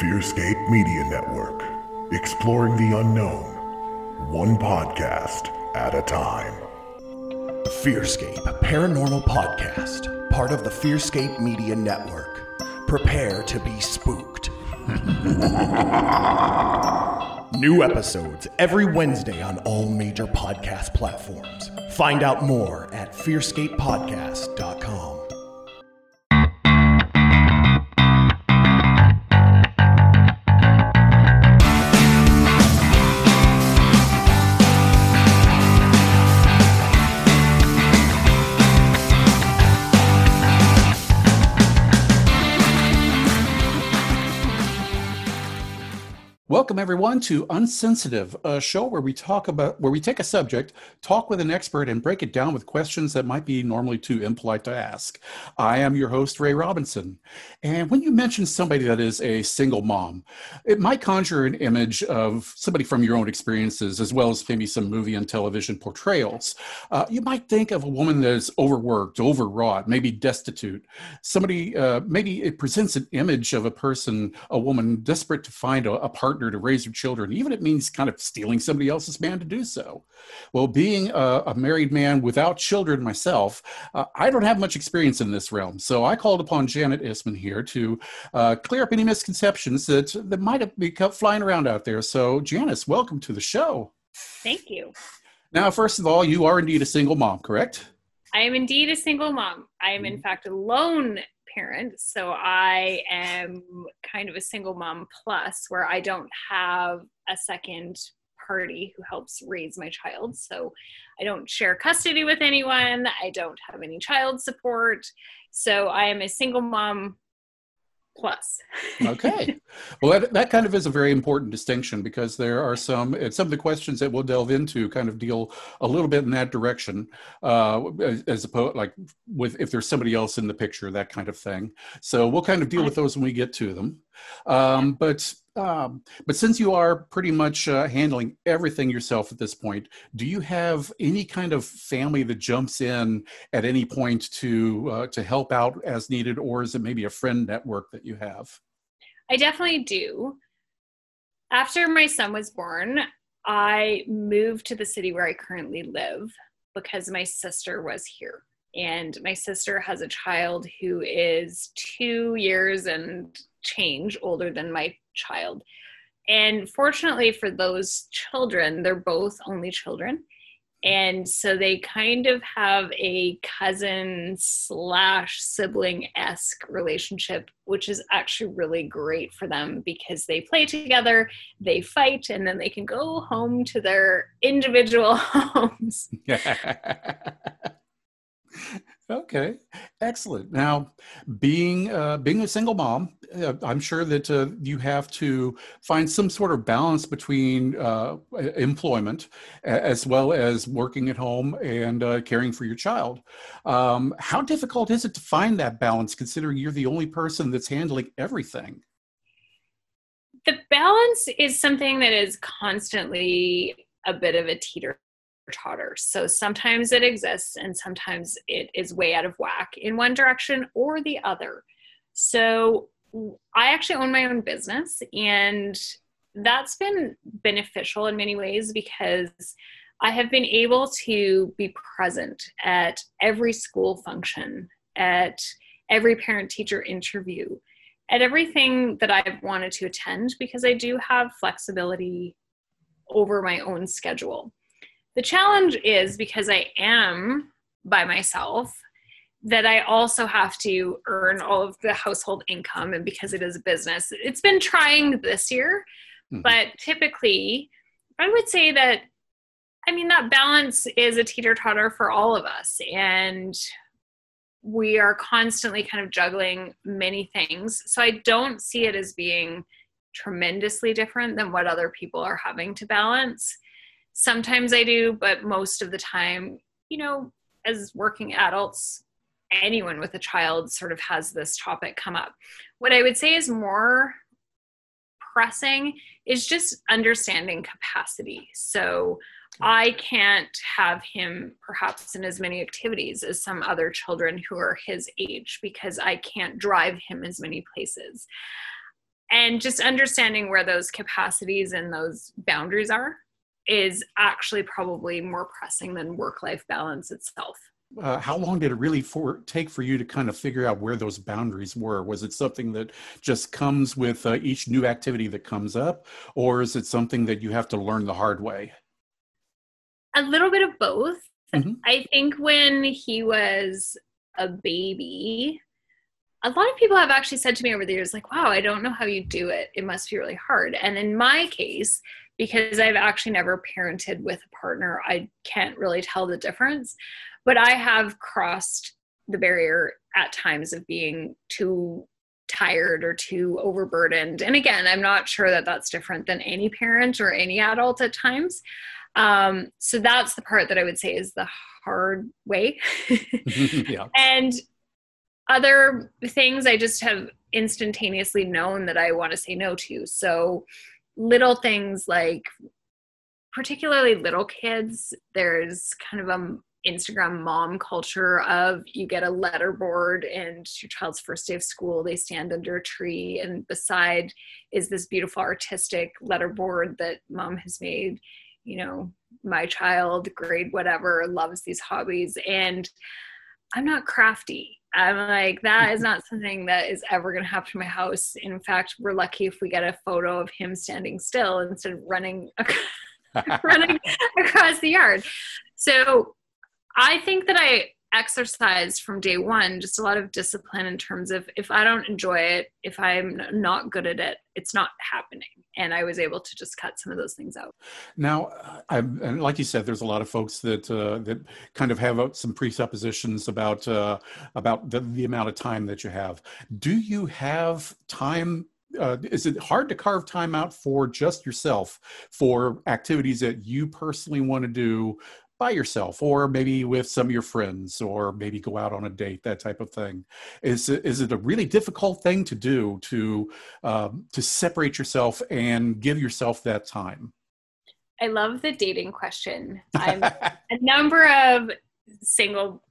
Fearscape Media Network, exploring the unknown, one podcast at a time. Fearscape Paranormal Podcast, part of the Fearscape Media Network. Prepare to be spooked. New episodes every Wednesday on all major podcast platforms. Find out more at fearscapepodcast.com. everyone to Unsensitive, a show where we talk about where we take a subject, talk with an expert, and break it down with questions that might be normally too impolite to ask. I am your host, Ray Robinson. And when you mention somebody that is a single mom, it might conjure an image of somebody from your own experiences, as well as maybe some movie and television portrayals. Uh, you might think of a woman that is overworked, overwrought, maybe destitute. Somebody, uh, maybe it presents an image of a person, a woman desperate to find a, a partner to raise your children, even if it means kind of stealing somebody else's man to do so. Well, being a, a married man without children myself, uh, I don't have much experience in this realm. So I called upon Janet Isman here to uh, clear up any misconceptions that, that might have become flying around out there. So, Janice, welcome to the show. Thank you. Now, first of all, you are indeed a single mom, correct? I am indeed a single mom. I am, in mm-hmm. fact, alone parent. So I am kind of a single mom plus, where I don't have a second party who helps raise my child. So I don't share custody with anyone. I don't have any child support. So I am a single mom plus. okay. Well, that, that kind of is a very important distinction because there are some, and some of the questions that we'll delve into kind of deal a little bit in that direction, uh, as, as opposed like with if there's somebody else in the picture, that kind of thing. So we'll kind of deal with those when we get to them. Um, but um, but since you are pretty much uh, handling everything yourself at this point, do you have any kind of family that jumps in at any point to uh, to help out as needed, or is it maybe a friend network that you have? I definitely do. After my son was born, I moved to the city where I currently live because my sister was here. And my sister has a child who is two years and change older than my child. And fortunately for those children, they're both only children. And so they kind of have a cousin slash sibling esque relationship, which is actually really great for them because they play together, they fight, and then they can go home to their individual homes. Okay, excellent. Now, being uh, being a single mom, I'm sure that uh, you have to find some sort of balance between uh, employment as well as working at home and uh, caring for your child. Um, how difficult is it to find that balance, considering you're the only person that's handling everything? The balance is something that is constantly a bit of a teeter totter. So sometimes it exists and sometimes it is way out of whack in one direction or the other. So I actually own my own business and that's been beneficial in many ways because I have been able to be present at every school function, at every parent teacher interview, at everything that I've wanted to attend because I do have flexibility over my own schedule. The challenge is because I am by myself that I also have to earn all of the household income and because it is a business. It's been trying this year, mm-hmm. but typically I would say that I mean that balance is a teeter-totter for all of us and we are constantly kind of juggling many things. So I don't see it as being tremendously different than what other people are having to balance sometimes I do, but most of the time, you know, as working adults, anyone with a child sort of has this topic come up. What I would say is more pressing is just understanding capacity. So I can't have him perhaps in as many activities as some other children who are his age because I can't drive him as many places. and just understanding where those capacities and those boundaries are is actually probably more pressing than work life balance itself uh, how long did it really for, take for you to kind of figure out where those boundaries were? Was it something that just comes with uh, each new activity that comes up, or is it something that you have to learn the hard way? A little bit of both. Mm-hmm. I think when he was a baby, a lot of people have actually said to me over the years, like, wow, I don't know how you do it. It must be really hard. And in my case, because I've actually never parented with a partner, I can't really tell the difference but I have crossed the barrier at times of being too tired or too overburdened. And again, I'm not sure that that's different than any parent or any adult at times. Um, so that's the part that I would say is the hard way. yeah. And other things I just have instantaneously known that I want to say no to. So little things like particularly little kids, there's kind of a Instagram mom culture of you get a letter board and your child's first day of school, they stand under a tree, and beside is this beautiful artistic letter board that mom has made. You know, my child, grade whatever, loves these hobbies. And I'm not crafty. I'm like, that is not something that is ever going to happen to my house. In fact, we're lucky if we get a photo of him standing still instead of running, running across the yard. So I think that I exercised from day one just a lot of discipline in terms of if I don't enjoy it, if I'm not good at it, it's not happening. And I was able to just cut some of those things out. Now, I, and like you said, there's a lot of folks that uh, that kind of have some presuppositions about uh, about the, the amount of time that you have. Do you have time uh, is it hard to carve time out for just yourself for activities that you personally want to do by yourself or maybe with some of your friends or maybe go out on a date that type of thing. Is it, is it a really difficult thing to do to um, to separate yourself and give yourself that time? I love the dating question. I'm a number of single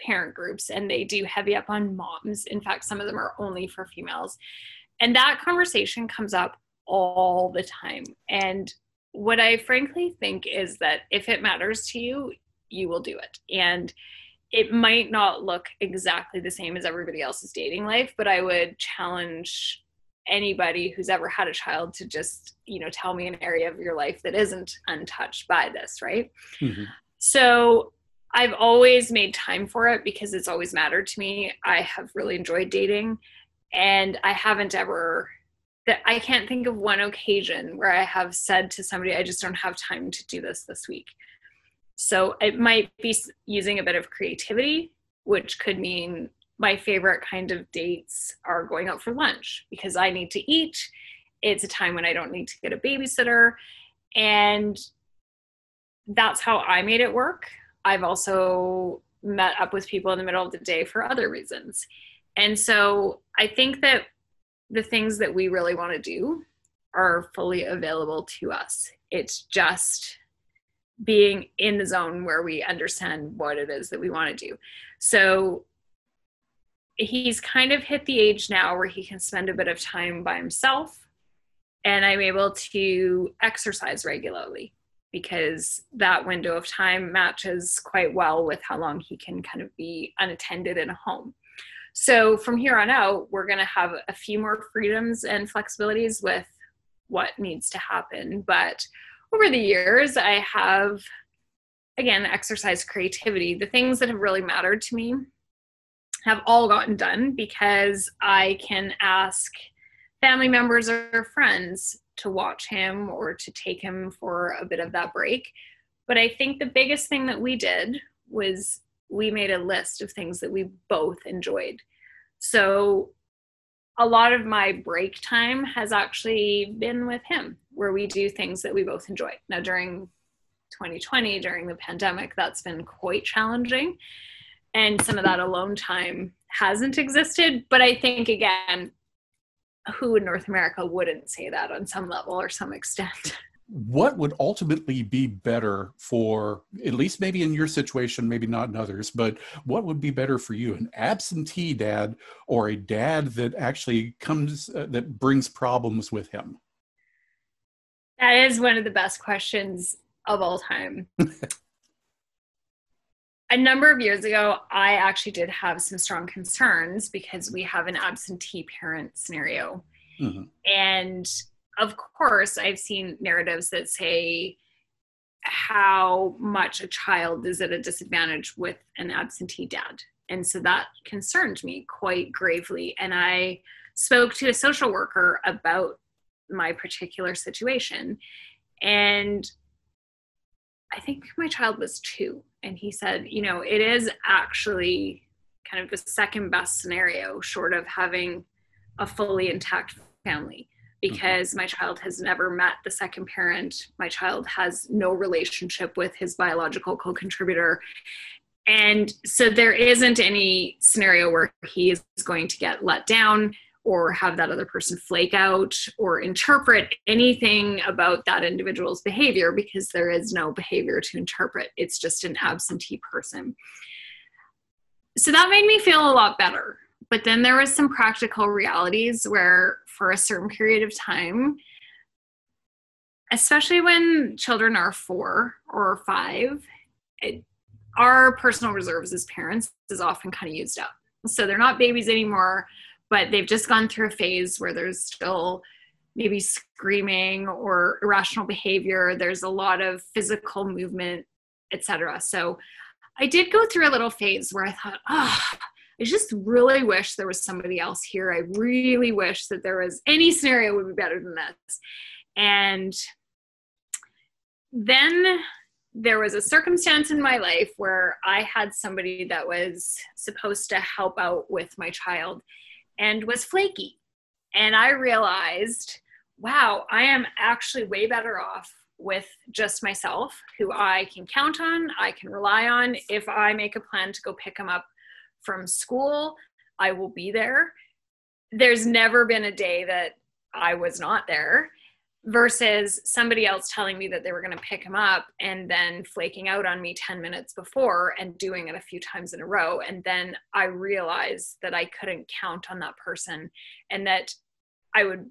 parent groups and they do heavy up on moms. In fact some of them are only for females. And that conversation comes up all the time. And what I frankly think is that if it matters to you, you will do it. And it might not look exactly the same as everybody else's dating life, but I would challenge anybody who's ever had a child to just, you know, tell me an area of your life that isn't untouched by this, right? Mm-hmm. So I've always made time for it because it's always mattered to me. I have really enjoyed dating and I haven't ever that I can't think of one occasion where I have said to somebody, I just don't have time to do this this week. So it might be using a bit of creativity, which could mean my favorite kind of dates are going out for lunch because I need to eat. It's a time when I don't need to get a babysitter. And that's how I made it work. I've also met up with people in the middle of the day for other reasons. And so I think that the things that we really want to do are fully available to us. It's just being in the zone where we understand what it is that we want to do. So he's kind of hit the age now where he can spend a bit of time by himself and I'm able to exercise regularly because that window of time matches quite well with how long he can kind of be unattended in a home. So from here on out, we're going to have a few more freedoms and flexibilities with what needs to happen. But over the years, I have, again, exercised creativity. The things that have really mattered to me have all gotten done because I can ask family members or friends to watch him or to take him for a bit of that break. But I think the biggest thing that we did was we made a list of things that we both enjoyed. So a lot of my break time has actually been with him, where we do things that we both enjoy. Now, during 2020, during the pandemic, that's been quite challenging. And some of that alone time hasn't existed. But I think, again, who in North America wouldn't say that on some level or some extent? what would ultimately be better for at least maybe in your situation maybe not in others but what would be better for you an absentee dad or a dad that actually comes uh, that brings problems with him? That is one of the best questions of all time. A number of years ago i actually did have some strong concerns because we have an absentee parent scenario. Mm-hmm. and of course, I've seen narratives that say how much a child is at a disadvantage with an absentee dad. And so that concerned me quite gravely. And I spoke to a social worker about my particular situation. And I think my child was two. And he said, you know, it is actually kind of the second best scenario, short of having a fully intact family. Mm-hmm. because my child has never met the second parent. My child has no relationship with his biological co contributor. And so there isn't any scenario where he is going to get let down or have that other person flake out or interpret anything about that individual's behavior because there is no behavior to interpret. It's just an absentee person. So that made me feel a lot better. But then there was some practical realities where for a certain period of time especially when children are four or five it, our personal reserves as parents is often kind of used up. So they're not babies anymore but they've just gone through a phase where there's still maybe screaming or irrational behavior there's a lot of physical movement etc so i did go through a little phase where i thought oh I just really wish there was somebody else here. I really wish that there was any scenario would be better than this. And then there was a circumstance in my life where I had somebody that was supposed to help out with my child and was flaky. And I realized, wow, I am actually way better off with just myself, who I can count on, I can rely on. If I make a plan to go pick him up from school, I will be there. There's never been a day that I was not there versus somebody else telling me that they were going to pick him up and then flaking out on me 10 minutes before and doing it a few times in a row. And then I realized that I couldn't count on that person and that I would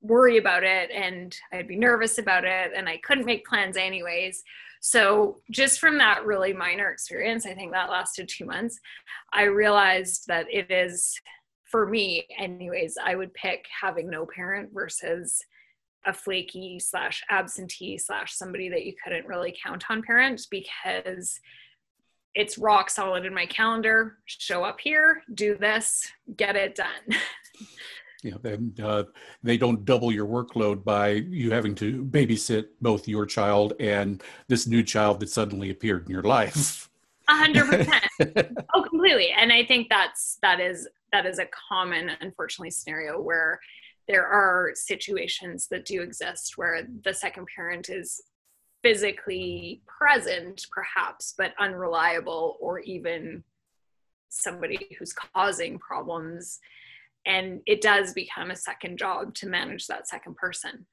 worry about it and I'd be nervous about it and I couldn't make plans anyways. So, just from that really minor experience, I think that lasted two months, I realized that it is, for me, anyways, I would pick having no parent versus a flaky slash absentee slash somebody that you couldn't really count on parent because it's rock solid in my calendar. Show up here, do this, get it done. you know, they, uh, they don't double your workload by you having to babysit both your child and this new child that suddenly appeared in your life. A hundred percent. Oh, completely. And I think that's that is that is a common, unfortunately, scenario where there are situations that do exist where the second parent is physically present, perhaps, but unreliable, or even somebody who's causing problems and it does become a second job to manage that second person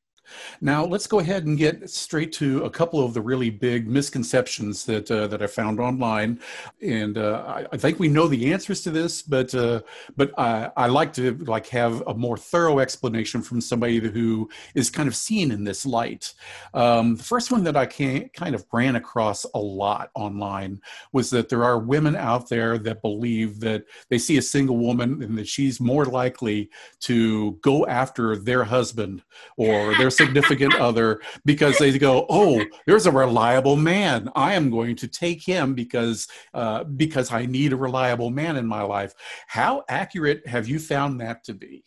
now let's go ahead and get straight to a couple of the really big misconceptions that uh, that I found online, and uh, I, I, think we know the answers to this, but uh, but I, I, like to like have a more thorough explanation from somebody who is kind of seen in this light. Um, the first one that I can, kind of ran across a lot online was that there are women out there that believe that they see a single woman and that she's more likely to go after their husband or their significant other because they go, "Oh, there's a reliable man. I am going to take him because uh, because I need a reliable man in my life." How accurate have you found that to be?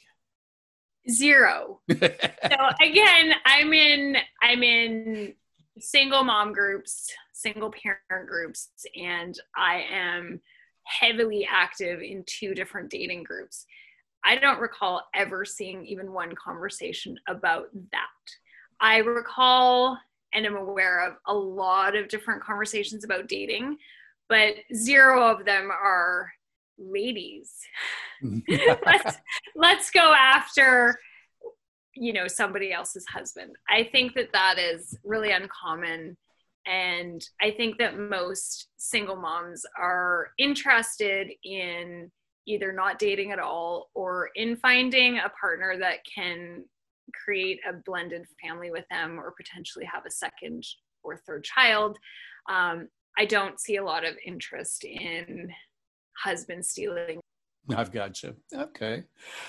Zero. so again, I'm in I'm in single mom groups, single parent groups, and I am heavily active in two different dating groups. I don't recall ever seeing even one conversation about that. I recall and am aware of a lot of different conversations about dating, but zero of them are ladies. let's, let's go after you know somebody else's husband i think that that is really uncommon and i think that most single moms are interested in either not dating at all or in finding a partner that can create a blended family with them or potentially have a second or third child um, i don't see a lot of interest in husband stealing I've got you. Okay.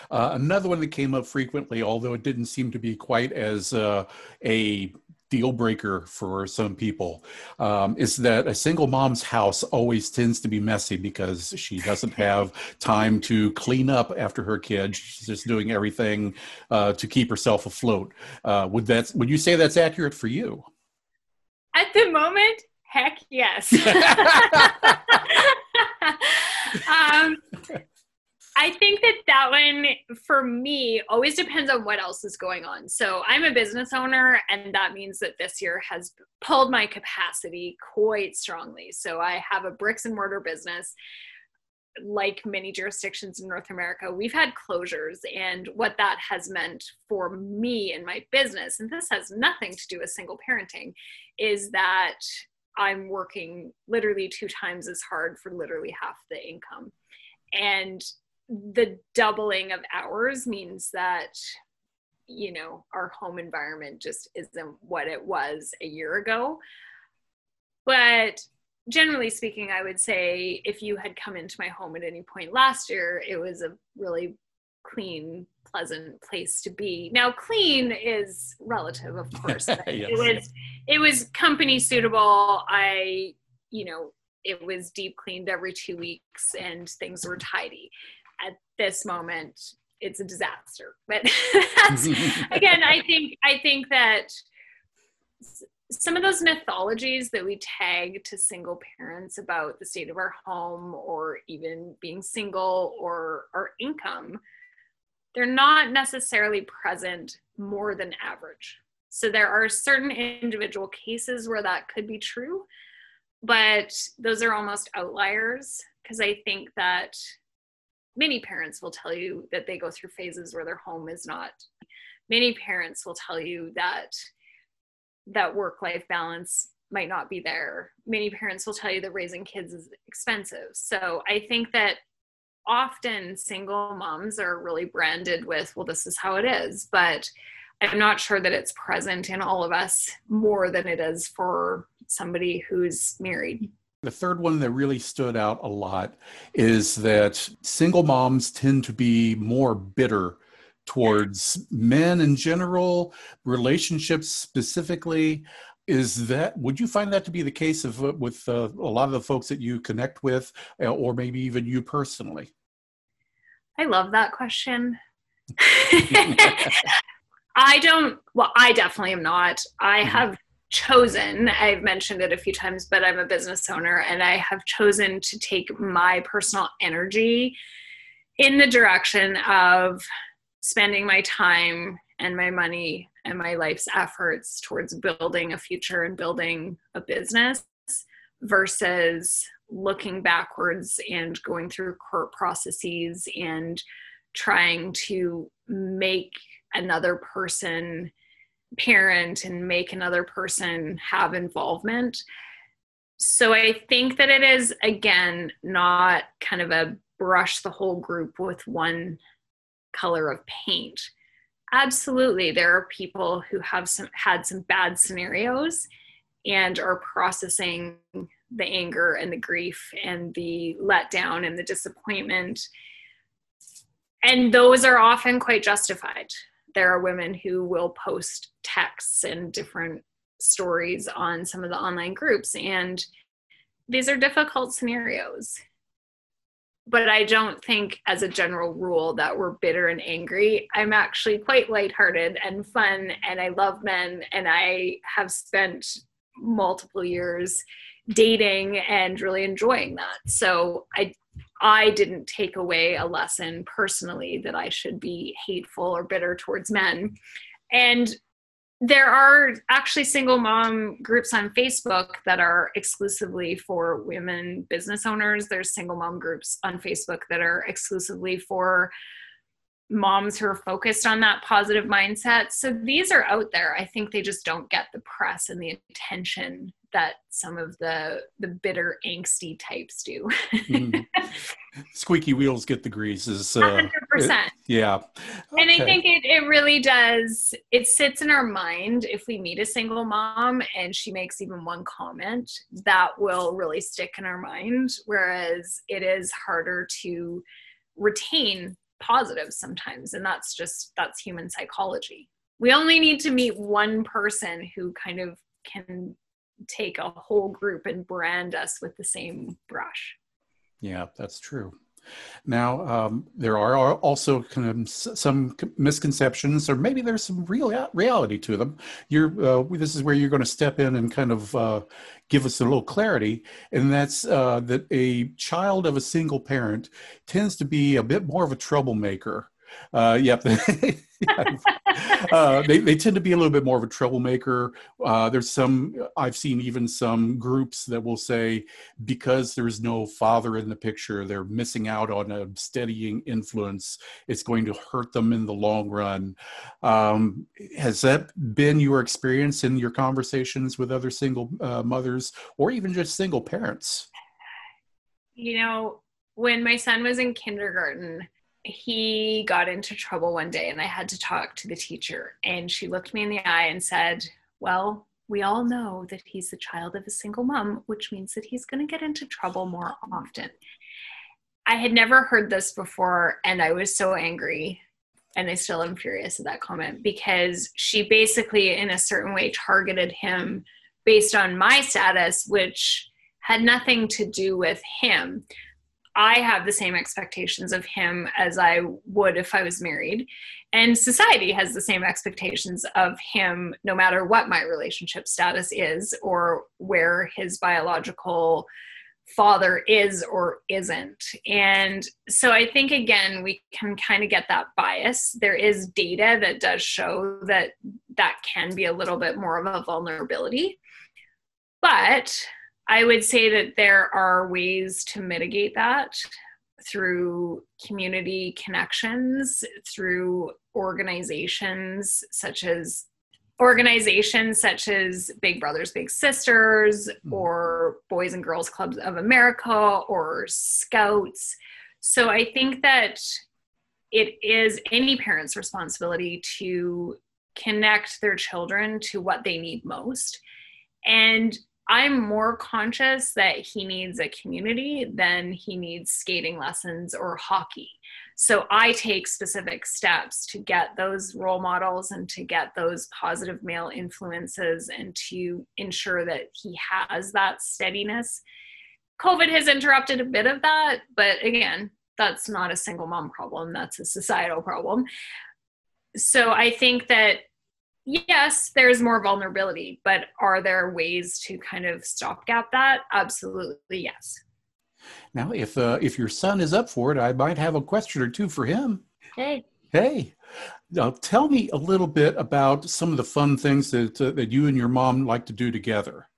Uh, another one that came up frequently, although it didn't seem to be quite as uh, a deal breaker for some people, um, is that a single mom's house always tends to be messy because she doesn't have time to clean up after her kids. She's just doing everything uh, to keep herself afloat. Uh, would that? Would you say that's accurate for you? At the moment, heck yes. um, I think that that one for me always depends on what else is going on. So I'm a business owner, and that means that this year has pulled my capacity quite strongly. So I have a bricks and mortar business. Like many jurisdictions in North America, we've had closures, and what that has meant for me and my business, and this has nothing to do with single parenting, is that I'm working literally two times as hard for literally half the income. And the doubling of hours means that you know our home environment just isn't what it was a year ago. But generally speaking i would say if you had come into my home at any point last year it was a really clean pleasant place to be. Now clean is relative of course yes. it was it was company suitable. I you know it was deep cleaned every two weeks and things were tidy at this moment it's a disaster. But again i think i think that some of those mythologies that we tag to single parents about the state of our home or even being single or our income they're not necessarily present more than average. So there are certain individual cases where that could be true but those are almost outliers because i think that many parents will tell you that they go through phases where their home is not. Many parents will tell you that that work life balance might not be there. Many parents will tell you that raising kids is expensive. So i think that often single moms are really branded with well this is how it is but i'm not sure that it's present in all of us more than it is for somebody who's married the third one that really stood out a lot is that single moms tend to be more bitter towards men in general, relationships specifically. Is that would you find that to be the case of uh, with uh, a lot of the folks that you connect with, uh, or maybe even you personally? I love that question. I don't. Well, I definitely am not. I mm-hmm. have chosen. I've mentioned it a few times but i'm a business owner and i have chosen to take my personal energy in the direction of spending my time and my money and my life's efforts towards building a future and building a business versus looking backwards and going through court processes and trying to make another person parent and make another person have involvement. So I think that it is, again, not kind of a brush the whole group with one color of paint. Absolutely, there are people who have some had some bad scenarios and are processing the anger and the grief and the letdown and the disappointment. And those are often quite justified there are women who will post texts and different stories on some of the online groups and these are difficult scenarios. But i don't think as a general rule that we're bitter and angry. I'm actually quite lighthearted and fun and i love men and i have spent multiple years dating and really enjoying that. So i I didn't take away a lesson personally that I should be hateful or bitter towards men. And there are actually single mom groups on Facebook that are exclusively for women business owners. There's single mom groups on Facebook that are exclusively for moms who are focused on that positive mindset. So these are out there. I think they just don't get the press and the attention that some of the the bitter angsty types do. mm. Squeaky wheels get the greases. Uh, 100%. It, yeah. Okay. And I think it, it really does, it sits in our mind if we meet a single mom and she makes even one comment, that will really stick in our mind. Whereas it is harder to retain positives sometimes. And that's just, that's human psychology. We only need to meet one person who kind of can take a whole group and brand us with the same brush. Yeah, that's true. Now, um, there are also kind of some misconceptions, or maybe there's some real reality to them. You're, uh, this is where you're going to step in and kind of uh, give us a little clarity, and that's uh, that a child of a single parent tends to be a bit more of a troublemaker uh, yep. uh, they, they tend to be a little bit more of a troublemaker. Uh, there's some, I've seen even some groups that will say because there's no father in the picture, they're missing out on a steadying influence. It's going to hurt them in the long run. Um, has that been your experience in your conversations with other single uh, mothers or even just single parents? You know, when my son was in kindergarten, he got into trouble one day and I had to talk to the teacher. And she looked me in the eye and said, Well, we all know that he's the child of a single mom, which means that he's going to get into trouble more often. I had never heard this before, and I was so angry. And I still am furious at that comment because she basically, in a certain way, targeted him based on my status, which had nothing to do with him. I have the same expectations of him as I would if I was married. And society has the same expectations of him, no matter what my relationship status is or where his biological father is or isn't. And so I think, again, we can kind of get that bias. There is data that does show that that can be a little bit more of a vulnerability. But I would say that there are ways to mitigate that through community connections, through organizations such as organizations such as Big Brothers Big Sisters mm-hmm. or Boys and Girls Clubs of America or Scouts. So I think that it is any parent's responsibility to connect their children to what they need most. And I'm more conscious that he needs a community than he needs skating lessons or hockey. So I take specific steps to get those role models and to get those positive male influences and to ensure that he has that steadiness. COVID has interrupted a bit of that, but again, that's not a single mom problem, that's a societal problem. So I think that yes, there's more vulnerability, but are there ways to kind of stopgap that? Absolutely, yes. Now, if uh, if your son is up for it, I might have a question or two for him. Hey. Hey. Now, tell me a little bit about some of the fun things that uh, that you and your mom like to do together.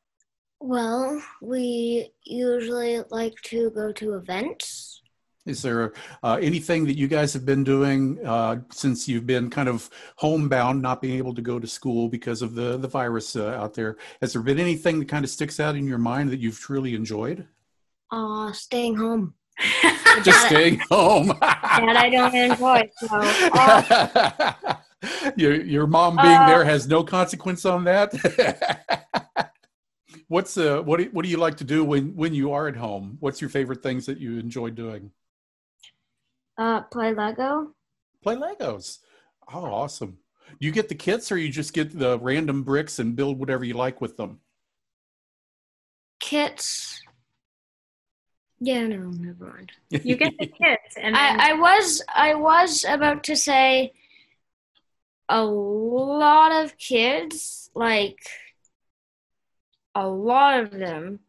Well, we usually like to go to events is there uh, anything that you guys have been doing uh, since you've been kind of homebound, not being able to go to school because of the the virus uh, out there? Has there been anything that kind of sticks out in your mind that you've truly enjoyed? Uh, staying home. Just staying home. that I don't enjoy. So, uh, your your mom being there has no consequence on that. What's uh what do, what do you like to do when when you are at home? What's your favorite things that you enjoy doing? Uh, play Lego. Play Legos. Oh, awesome. You get the kits or you just get the random bricks and build whatever you like with them? Kits. Yeah, no, never mind. You get the kits, and then- I, I was I was about to say a lot of kids, like a lot of them.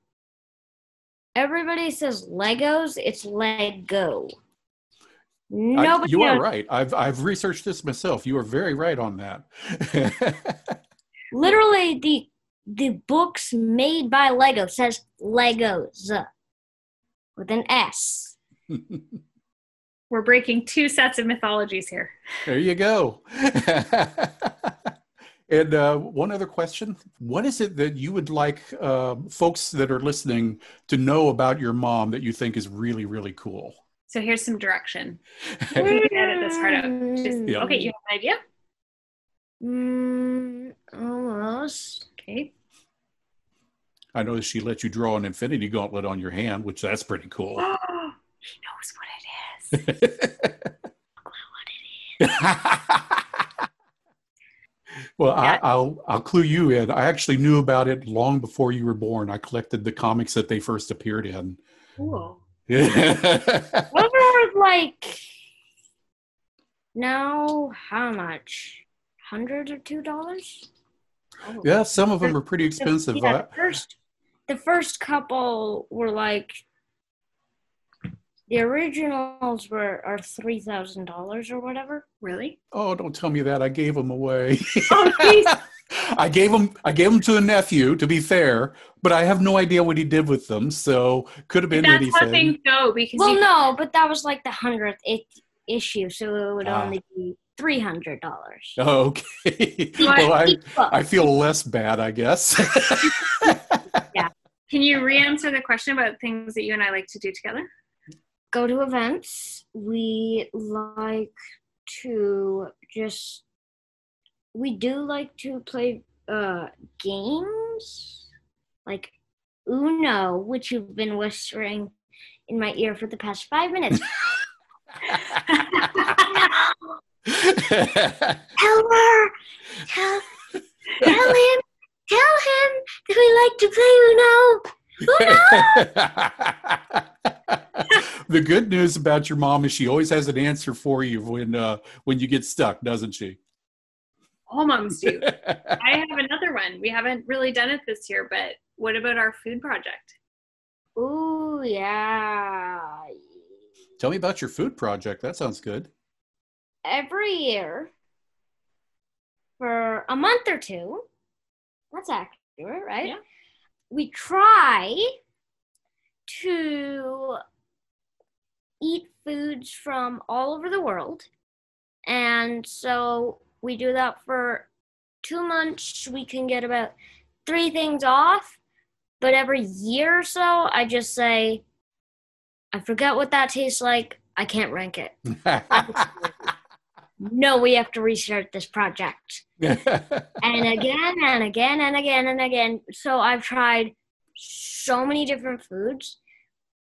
Everybody says Legos. It's Lego. Nobody. you are right. I've I've researched this myself. You are very right on that. Literally, the the books made by Lego says Legos with an S. We're breaking two sets of mythologies here. There you go. and uh, one other question What is it that you would like uh, folks that are listening to know about your mom that you think is really, really cool? So here's some direction. We can edit this part out. Just, Yeah. Okay, you have an idea? Mm, almost. Okay. I noticed she let you draw an infinity gauntlet on your hand, which that's pretty cool. he knows what it is. well, Yeah. I, I'll I'll clue you in. I actually knew about it long before you were born. I collected the comics that they first appeared in. Cool. Yeah, Those are like now how much? Hundred or two dollars? Oh. Yeah, some of them are pretty expensive. Yeah, I- the first the first couple were like the originals were are three thousand dollars or whatever. Really? oh, don't tell me that. I gave them away. Oh, jeez. I gave them. I gave them to a nephew. To be fair, but I have no idea what he did with them. So could have been That's anything. how things go because Well, you, no, but that was like the hundredth i- issue, so it would Ah. only be three hundred dollars. Okay. well, I I feel less bad, I guess. Yeah. Can you re-answer the question about things that you and I like to do together? go to events. We like to just we do like to play uh games like Uno, which you've been whispering in my ear for the past five minutes. tell her, tell, tell him, tell him that we like to play Uno. the good news about your mom is she always has an answer for you when uh, when you get stuck, doesn't she? All moms do. I have another one. We haven't really done it this year, but what about our food project? Ooh, yeah. Tell me about your food project. That sounds good. Every year, for a month or two, that's accurate, right? Yeah. We try to eat foods from all over the world. And so we do that for two months. We can get about three things off. But every year or so, I just say, I forget what that tastes like. I can't rank it. No, we have to restart this project. And again and again and again and again. So I've tried so many different foods,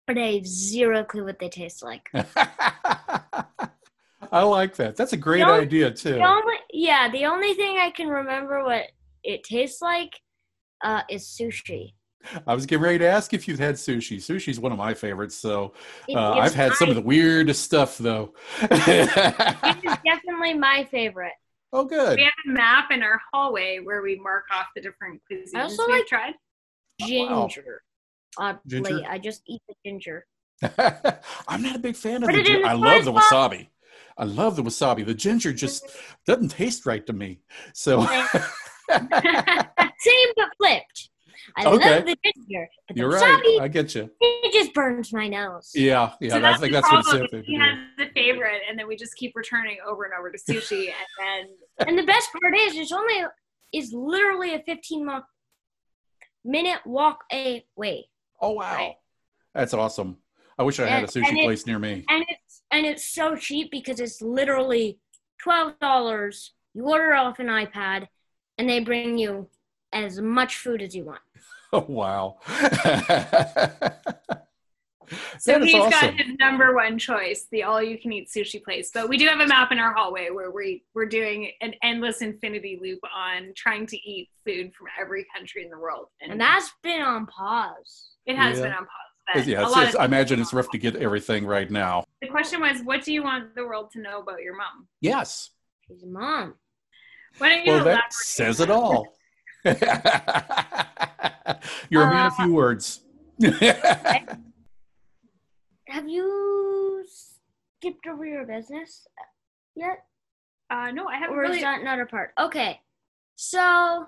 but I have zero clue what they taste like. I like that. That's a great Don't- idea too. The only, yeah, the only thing I can remember what it tastes like uh, is sushi. I was getting ready to ask if you've had sushi. Sushi's one of my favorites. So uh, I've had some of the weirdest stuff though. It is definitely my favorite. oh, good. We have a map in our hallway where we mark off the different cuisines I also we've like- tried. wow. Ginger. Oddly, Ginger? I just eat the ginger. I'm not a big fan of Put the it ginger. I love the fries wasabi. I love the wasabi. The ginger just doesn't taste right to me. So Same but flipped. I Okay. love the ginger, but the you're right. wasabi, I get you. it just burns my nose. Yeah, yeah. so I that's think the that's what it's problem. said. He has the favorite, and then we just keep returning over and over to sushi, and then And the best part is, it's only is literally a 15 mo- minute walk away, Oh wow, Right. that's awesome. I wish I had a sushi place near me. and it's and it's so cheap because it's literally twelve dollars. You order off an iPad, and they bring you as much food as you want. Oh wow. so That is he's got his number one choice, the all-you-can-eat sushi place. But we do have a map in our hallway where we we're doing an endless infinity loop on trying to eat food from every country in the world, And that's been on pause. it has Yeah. been on pause. But yeah, it's, it's, I imagine it's rough to get everything right now. the question was, what do you want the world to know about your mom? Yes. She's a mom. Why don't you Well, that says it all. You're a man of Uh, few words. Have you skipped over your business yet? Uh, no, I haven't or really. is that not a part? Okay. So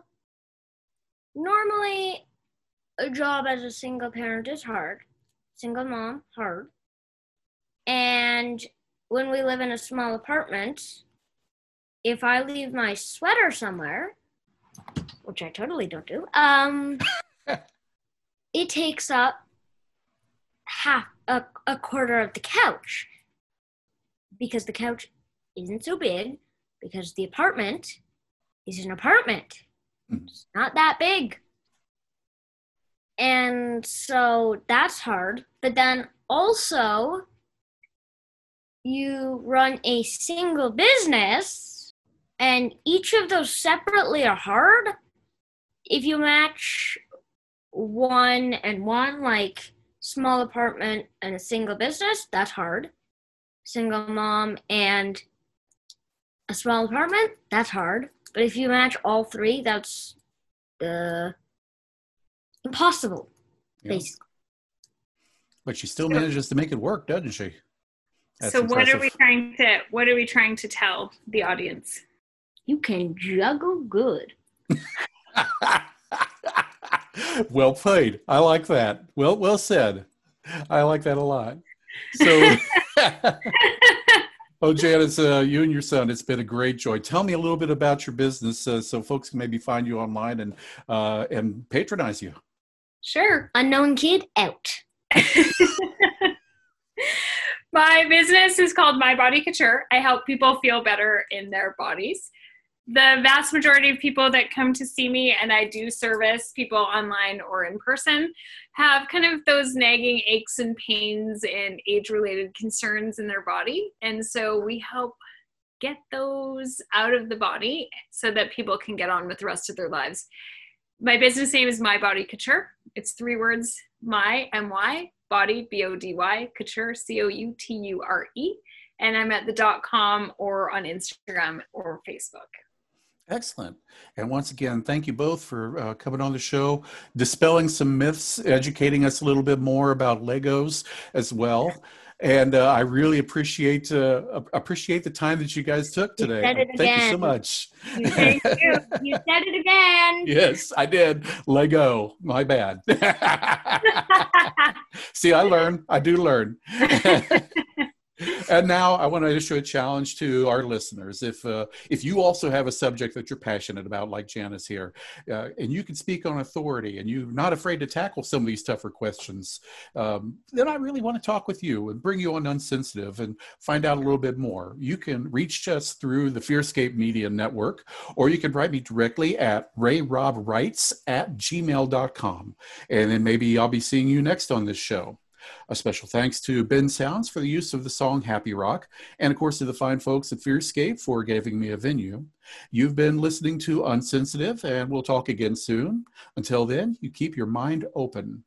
normally a job as a single parent is hard. Single mom, hard. And when we live in a small apartment, if I leave my sweater somewhere, which I totally don't do, um, it takes up half a, a quarter of the couch because the couch isn't so big because the apartment is an apartment. Mhm. It's not that big. And so that's hard. But then also, you run a single business, and each of those separately are hard. If you match one and one, like small apartment and a single business, that's hard. Single mom and a small apartment, that's hard. But if you match all three, that's uh, impossible, Yeah. basically. But she still manages to make it work, doesn't she? That's so what are we trying to what are we trying to tell the audience? You can juggle good. well played. I like that. Well, well said. I like that a lot. So, oh, Janice, uh, you and your son, it's been a great joy. Tell me a little bit about your business, uh, so folks can maybe find you online and uh, and patronize you. Sure. Unknown kid out. My business is called My Body Couture. I help people feel better in their bodies. The vast majority of people that come to see me, and I do service people online or in person, have kind of those nagging aches and pains and age related concerns in their body. And so we help get those out of the body so that people can get on with the rest of their lives. My business name is My Body Couture. It's three words my, M Y, body, B O D Y, couture, C O U T U R E. And I'm at the dot com or on Instagram or Facebook. Excellent. And once again, thank you both for uh, coming on the show, dispelling some myths, educating us a little bit more about Legos as well. And uh, I really appreciate uh, appreciate the time that you guys took You today. it Thank you so again. much. Thank you. You said it again. yes, I did. Lego. My bad. See, I learn. I do learn. And now I want to issue a challenge to our listeners. If uh, if you also have a subject that you're passionate about, like Janice here, uh, and you can speak on authority, and you're not afraid to tackle some of these tougher questions, um, then I really want to talk with you and bring you on Unsensitive and find out a little bit more. You can reach us through the Fearscape Media Network, or you can write me directly at rayrobrights at gmail.com. And then maybe I'll be seeing you next on this show. A special thanks to Ben Sounds for the use of the song Happy Rock, and of course to the fine folks at Fearscape for giving me a venue. You've been listening to Unsensitive, and we'll talk again soon. Until then, you keep your mind open.